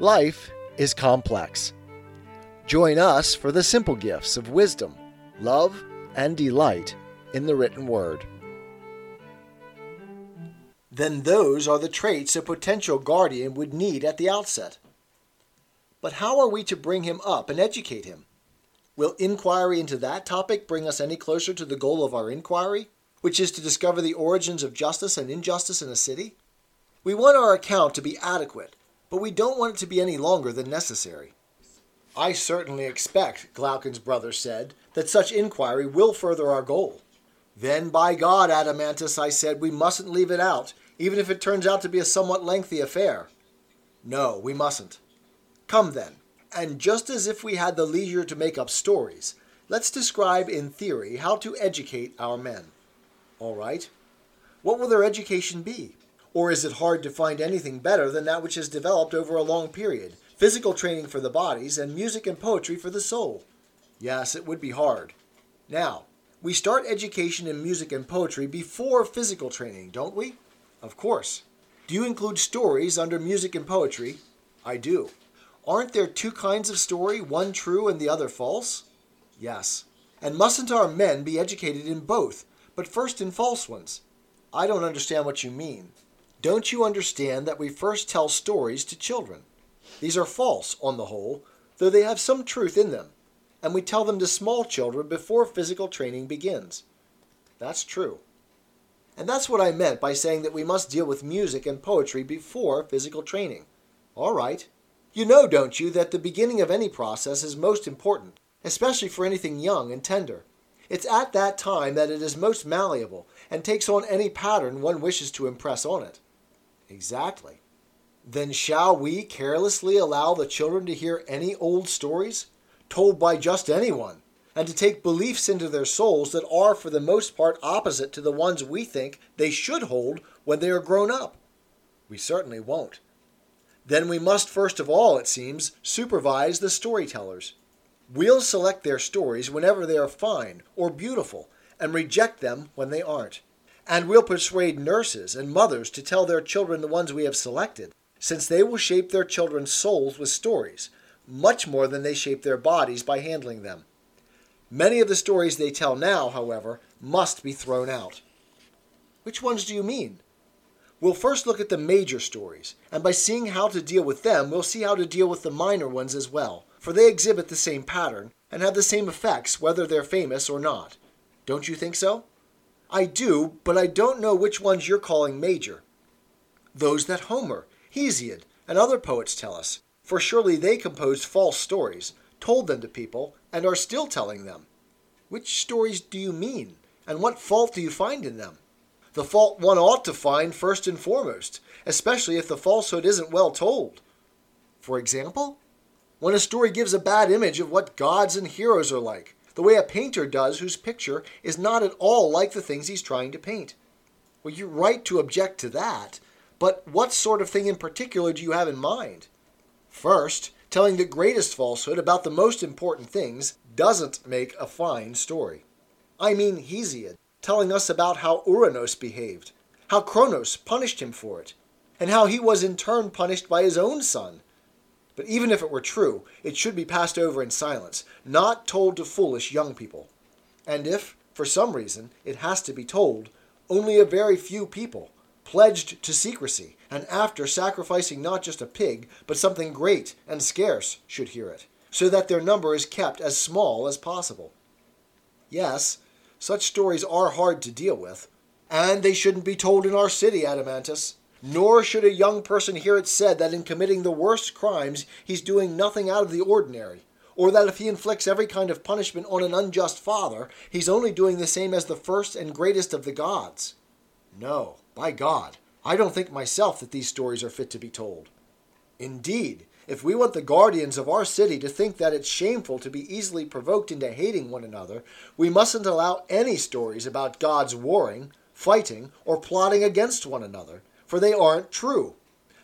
Life is complex. Join us for the simple gifts of wisdom, love, and delight in the written word. Then those are the traits a potential guardian would need at the outset. But how are we to bring him up and educate him? Will inquiry into that topic bring us any closer to the goal of our inquiry, which is to discover the origins of justice and injustice in a city? We want our account to be adequate but we don't want it to be any longer than necessary. I certainly expect, Glaucon's brother said, that such inquiry will further our goal. Then, by God, Adeimantus, I said, we mustn't leave it out, even if it turns out to be a somewhat lengthy affair. No, we mustn't. Come then, and just as if we had the leisure to make up stories, let's describe in theory how to educate our men. All right? What will their education be? Or is it hard to find anything better than that which has developed over a long period? Physical training for the bodies and music and poetry for the soul. Yes, it would be hard. Now, we start education in music and poetry before physical training, don't we? Of course. Do you include stories under music and poetry? I do. Aren't there two kinds of story, one true and the other false? Yes. And mustn't our men be educated in both, but first in false ones? I don't understand what you mean. Don't you understand that we first tell stories to children? These are false, on the whole, though they have some truth in them, and we tell them to small children before physical training begins. That's true. And that's what I meant by saying that we must deal with music and poetry before physical training. All right. You know, don't you, that the beginning of any process is most important, especially for anything young and tender. It's at that time that it is most malleable and takes on any pattern one wishes to impress on it. Exactly. Then shall we carelessly allow the children to hear any old stories, told by just anyone, and to take beliefs into their souls that are for the most part opposite to the ones we think they should hold when they are grown up? We certainly won't. Then we must first of all, it seems, supervise the storytellers. We'll select their stories whenever they are fine or beautiful and reject them when they aren't. And we'll persuade nurses and mothers to tell their children the ones we have selected, since they will shape their children's souls with stories, much more than they shape their bodies by handling them. Many of the stories they tell now, however, must be thrown out. Which ones do you mean? We'll first look at the major stories, and by seeing how to deal with them, we'll see how to deal with the minor ones as well, for they exhibit the same pattern and have the same effects whether they're famous or not. Don't you think so? I do, but I don't know which ones you're calling major. Those that Homer, Hesiod, and other poets tell us, for surely they composed false stories, told them to people, and are still telling them. Which stories do you mean, and what fault do you find in them? The fault one ought to find first and foremost, especially if the falsehood isn't well told. For example, when a story gives a bad image of what gods and heroes are like, the way a painter does whose picture is not at all like the things he's trying to paint. Well, you're right to object to that, but what sort of thing in particular do you have in mind? First, telling the greatest falsehood about the most important things doesn't make a fine story. I mean Hesiod, telling us about how Ouranos behaved, how Kronos punished him for it, and how he was in turn punished by his own son, but even if it were true, it should be passed over in silence, not told to foolish young people. And if, for some reason, it has to be told, only a very few people, pledged to secrecy, and after sacrificing not just a pig, but something great and scarce, should hear it, so that their number is kept as small as possible. Yes, such stories are hard to deal with, and they shouldn't be told in our city, Adeimantus. Nor should a young person hear it said that in committing the worst crimes he's doing nothing out of the ordinary, or that if he inflicts every kind of punishment on an unjust father, he's only doing the same as the first and greatest of the gods. No, by God, I don't think myself that these stories are fit to be told. Indeed, if we want the guardians of our city to think that it's shameful to be easily provoked into hating one another, we mustn't allow any stories about gods warring, fighting, or plotting against one another, for they aren't true.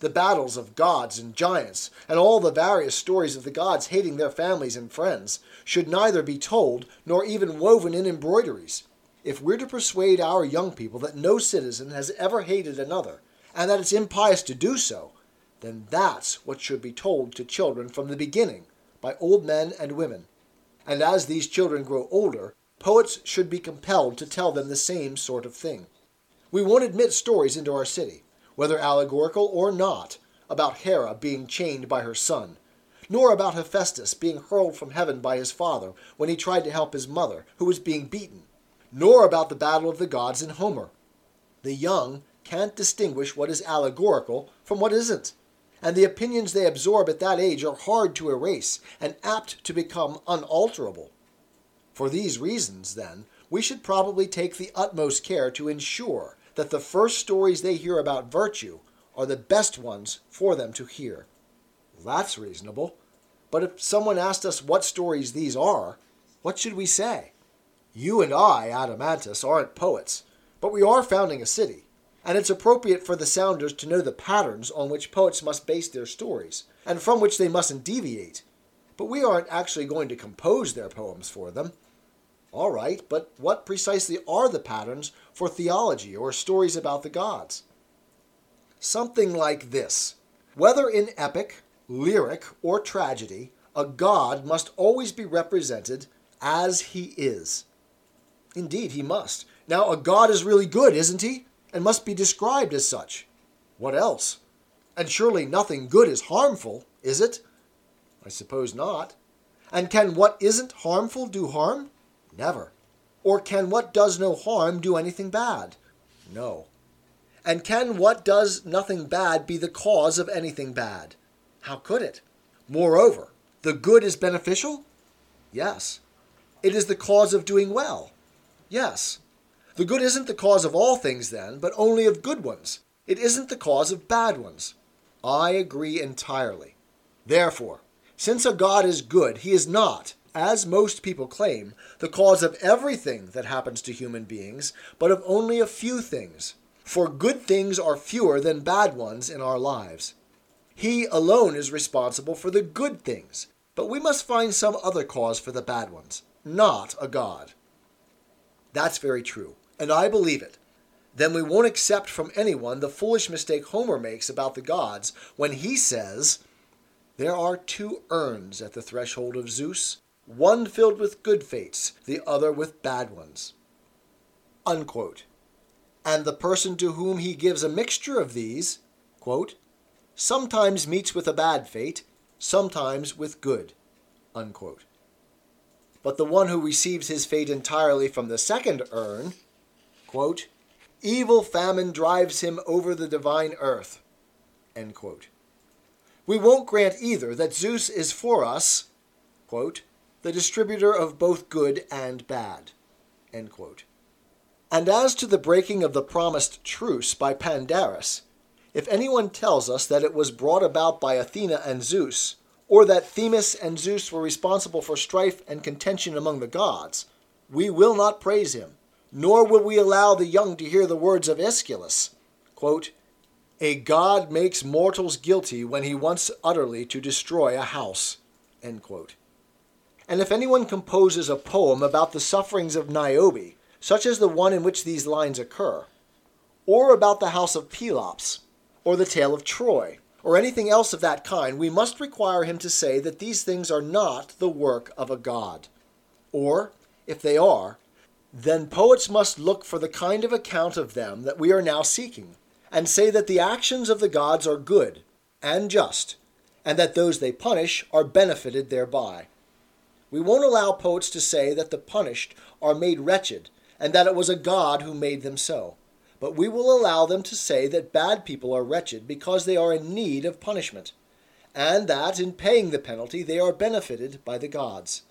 The battles of gods and giants, and all the various stories of the gods hating their families and friends, should neither be told nor even woven in embroideries. If we're to persuade our young people that no citizen has ever hated another, and that it's impious to do so, then that's what should be told to children from the beginning by old men and women. And as these children grow older, poets should be compelled to tell them the same sort of thing. We won't admit stories into our city, whether allegorical or not, about Hera being chained by her son, nor about Hephaestus being hurled from heaven by his father when he tried to help his mother, who was being beaten, nor about the battle of the gods in Homer. The young can't distinguish what is allegorical from what isn't, and the opinions they absorb at that age are hard to erase and apt to become unalterable. For these reasons, then, we should probably take the utmost care to ensure that the first stories they hear about virtue are the best ones for them to hear. That's reasonable. But if someone asked us what stories these are, what should we say? You and I, Adeimantus, aren't poets, but we are founding a city, and it's appropriate for the sounders to know the patterns on which poets must base their stories, and from which they mustn't deviate. But we aren't actually going to compose their poems for them. All right, but what precisely are the patterns for theology or stories about the gods? Something like this Whether in epic, lyric, or tragedy, a god must always be represented as he is. Indeed, he must. Now, a god is really good, isn't he? And must be described as such. What else? And surely nothing good is harmful, is it? I suppose not. And can what isn't harmful do harm? Never. Or can what does no harm do anything bad? No. And can what does nothing bad be the cause of anything bad? How could it? Moreover, the good is beneficial? Yes. It is the cause of doing well? Yes. The good isn't the cause of all things, then, but only of good ones. It isn't the cause of bad ones. I agree entirely. Therefore, since a God is good, he is not, as most people claim, the cause of everything that happens to human beings, but of only a few things. For good things are fewer than bad ones in our lives. He alone is responsible for the good things, but we must find some other cause for the bad ones, not a God. That's very true, and I believe it. Then we won't accept from anyone the foolish mistake Homer makes about the gods when he says, There are two urns at the threshold of Zeus, one filled with good fates, the other with bad ones. Unquote. And the person to whom he gives a mixture of these, quote, sometimes meets with a bad fate, sometimes with good. Unquote. But the one who receives his fate entirely from the second urn, quote, evil famine drives him over the divine earth. We won't grant either that Zeus is for us, quote, the distributor of both good and bad. And as to the breaking of the promised truce by Pandarus, if anyone tells us that it was brought about by Athena and Zeus, or that Themis and Zeus were responsible for strife and contention among the gods, we will not praise him, nor will we allow the young to hear the words of Aeschylus quote, A god makes mortals guilty when he wants utterly to destroy a house. And if anyone composes a poem about the sufferings of Niobe, such as the one in which these lines occur, or about the house of Pelops, or the tale of Troy, or anything else of that kind, we must require him to say that these things are not the work of a god. Or, if they are, then poets must look for the kind of account of them that we are now seeking, and say that the actions of the gods are good and just, and that those they punish are benefited thereby. We won't allow poets to say that the punished are made wretched, and that it was a god who made them so but we will allow them to say that bad people are wretched because they are in need of punishment, and that in paying the penalty they are benefited by the gods.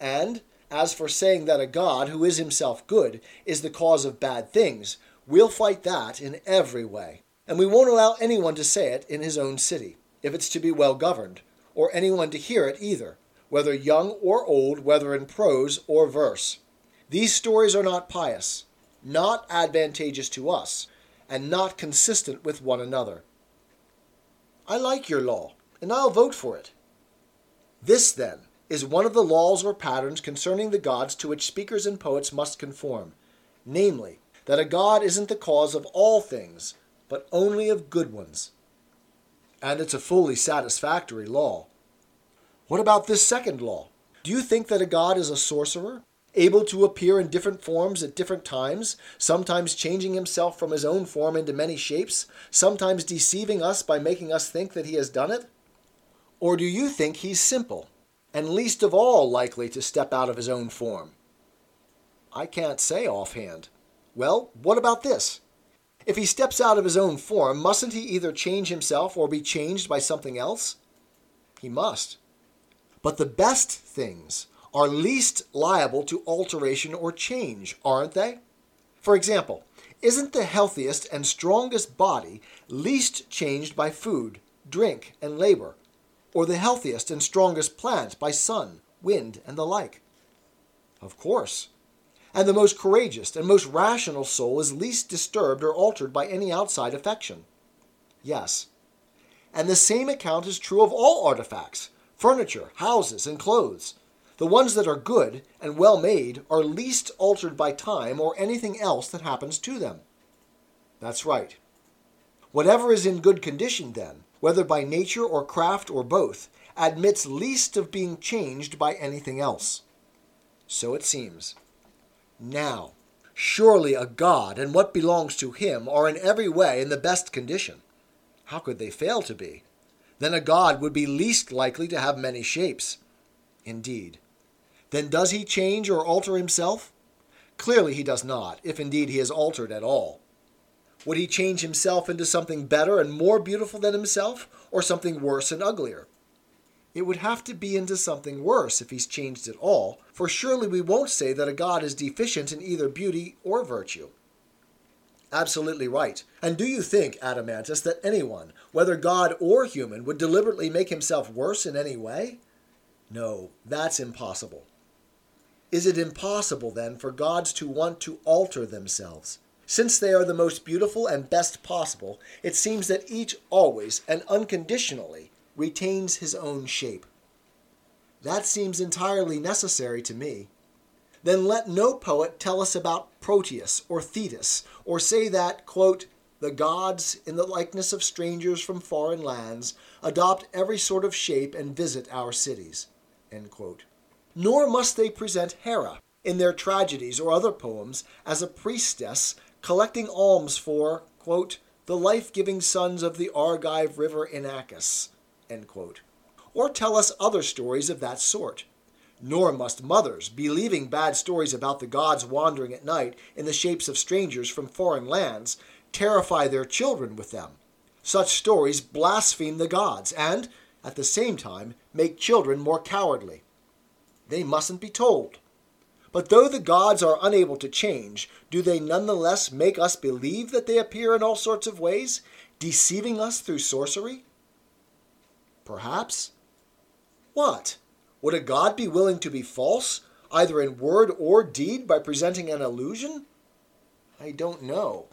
And as for saying that a God who is himself good is the cause of bad things, we'll fight that in every way. And we won't allow anyone to say it in his own city, if it's to be well governed, or anyone to hear it either, whether young or old, whether in prose or verse. These stories are not pious not advantageous to us, and not consistent with one another. I like your law, and I'll vote for it. This, then, is one of the laws or patterns concerning the gods to which speakers and poets must conform, namely, that a god isn't the cause of all things, but only of good ones. And it's a fully satisfactory law. What about this second law? Do you think that a god is a sorcerer, able to appear in different forms at different times, sometimes changing himself from his own form into many shapes, sometimes deceiving us by making us think that he has done it? Or do you think he's simple, and least of all likely to step out of his own form? I can't say offhand. Well, what about this? If he steps out of his own form, mustn't he either change himself or be changed by something else? He must. But the best things are least liable to alteration or change, aren't they? For example, isn't the healthiest and strongest body least changed by food, drink, and labor, or the healthiest and strongest plant by sun, wind, and the like? Of course. And the most courageous and most rational soul is least disturbed or altered by any outside affection. Yes. And the same account is true of all artifacts furniture, houses, and clothes. The ones that are good and well made are least altered by time or anything else that happens to them. That's right. Whatever is in good condition, then, whether by nature or craft or both, admits least of being changed by anything else. So it seems. Now, surely a god and what belongs to him are in every way in the best condition. How could they fail to be? Then a god would be least likely to have many shapes. Indeed. Then does he change or alter himself? Clearly he does not, if indeed he is altered at all. Would he change himself into something better and more beautiful than himself, or something worse and uglier? It would have to be into something worse if he's changed at all, for surely we won't say that a god is deficient in either beauty or virtue. Absolutely right. And do you think, Adeimantus, that anyone, whether god or human, would deliberately make himself worse in any way? No, that's impossible. Is it impossible, then, for gods to want to alter themselves? Since they are the most beautiful and best possible, it seems that each always and unconditionally retains his own shape. That seems entirely necessary to me. Then let no poet tell us about Proteus or Thetis, or say that, quote, the gods, in the likeness of strangers from foreign lands, adopt every sort of shape and visit our cities. Nor must they present Hera, in their tragedies or other poems, as a priestess collecting alms for, quote, the life giving sons of the Argive river Inachus, or tell us other stories of that sort. Nor must mothers, believing bad stories about the gods wandering at night in the shapes of strangers from foreign lands, terrify their children with them. Such stories blaspheme the gods and, at the same time, make children more cowardly. They mustn't be told. But though the gods are unable to change, do they nonetheless make us believe that they appear in all sorts of ways, deceiving us through sorcery? Perhaps. What? Would a god be willing to be false, either in word or deed, by presenting an illusion? I don't know.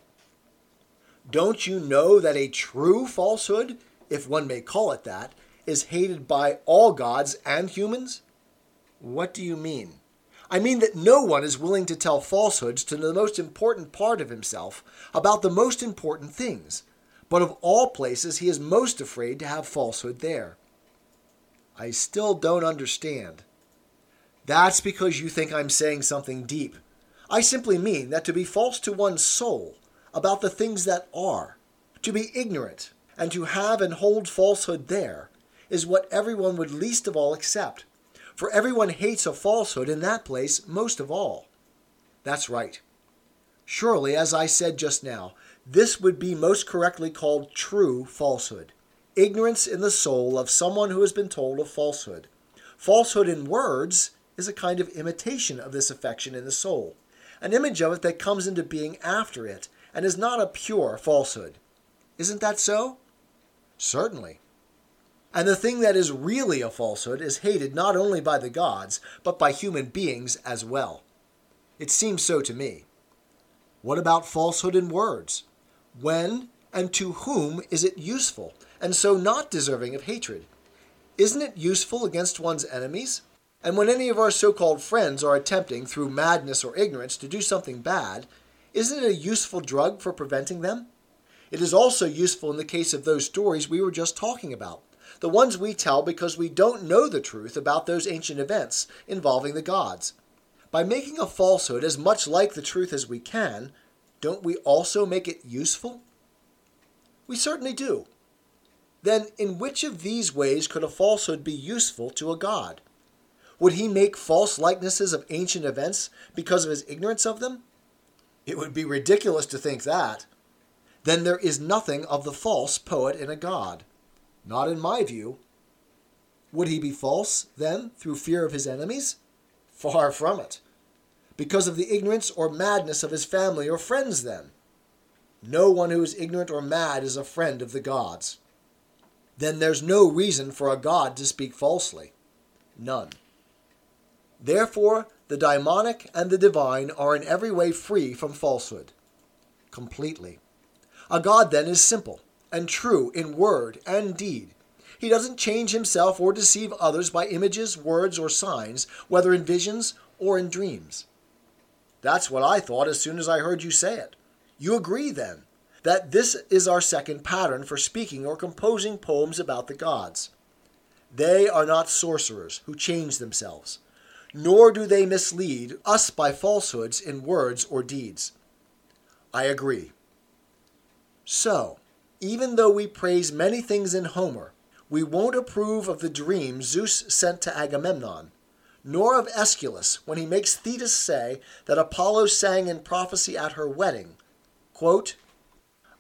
Don't you know that a true falsehood, if one may call it that, is hated by all gods and humans? What do you mean? I mean that no one is willing to tell falsehoods to the most important part of himself about the most important things but of all places he is most afraid to have falsehood there. I still don't understand. That's because you think I'm saying something deep. I simply mean that to be false to one's soul about the things that are, to be ignorant, and to have and hold falsehood there, is what everyone would least of all accept. For everyone hates a falsehood in that place most of all. That's right. Surely, as I said just now, this would be most correctly called true falsehood. Ignorance in the soul of someone who has been told a falsehood. Falsehood in words is a kind of imitation of this affection in the soul, an image of it that comes into being after it, and is not a pure falsehood. Isn't that so? Certainly. And the thing that is really a falsehood is hated not only by the gods, but by human beings as well. It seems so to me. What about falsehood in words? When and to whom is it useful, and so not deserving of hatred? Isn't it useful against one's enemies? And when any of our so called friends are attempting, through madness or ignorance, to do something bad, isn't it a useful drug for preventing them? It is also useful in the case of those stories we were just talking about, the ones we tell because we don't know the truth about those ancient events involving the gods. By making a falsehood as much like the truth as we can, don't we also make it useful? We certainly do. Then, in which of these ways could a falsehood be useful to a god? Would he make false likenesses of ancient events because of his ignorance of them? It would be ridiculous to think that. Then there is nothing of the false poet in a god. Not in my view. Would he be false, then, through fear of his enemies? Far from it. Because of the ignorance or madness of his family or friends, then? No one who is ignorant or mad is a friend of the gods. Then there's no reason for a god to speak falsely. None. Therefore, the daimonic and the divine are in every way free from falsehood. Completely. A God, then, is simple and true in word and deed. He doesn't change himself or deceive others by images, words, or signs, whether in visions or in dreams. That's what I thought as soon as I heard you say it. You agree, then, that this is our second pattern for speaking or composing poems about the gods. They are not sorcerers who change themselves, nor do they mislead us by falsehoods in words or deeds. I agree. So, even though we praise many things in Homer, we won't approve of the dream Zeus sent to Agamemnon, nor of Aeschylus when he makes Thetis say that Apollo sang in prophecy at her wedding, quote,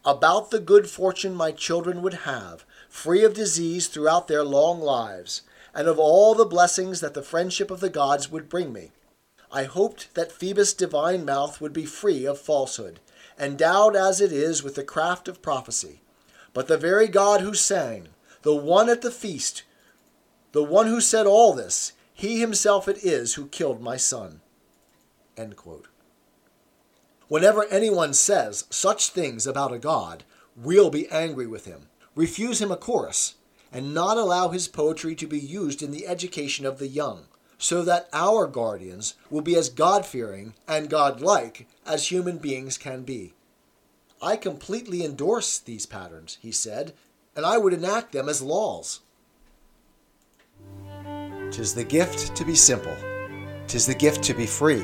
About the good fortune my children would have, free of disease throughout their long lives, and of all the blessings that the friendship of the gods would bring me. I hoped that Phoebus' divine mouth would be free of falsehood, endowed as it is with the craft of prophecy. But the very God who sang, the one at the feast, the one who said all this, he himself it is who killed my son. Whenever anyone says such things about a God, we'll be angry with him, refuse him a chorus, and not allow his poetry to be used in the education of the young so that our guardians will be as God fearing and God like as human beings can be. I completely endorse these patterns, he said, and I would enact them as laws. Tis the gift to be simple, tis the gift to be free,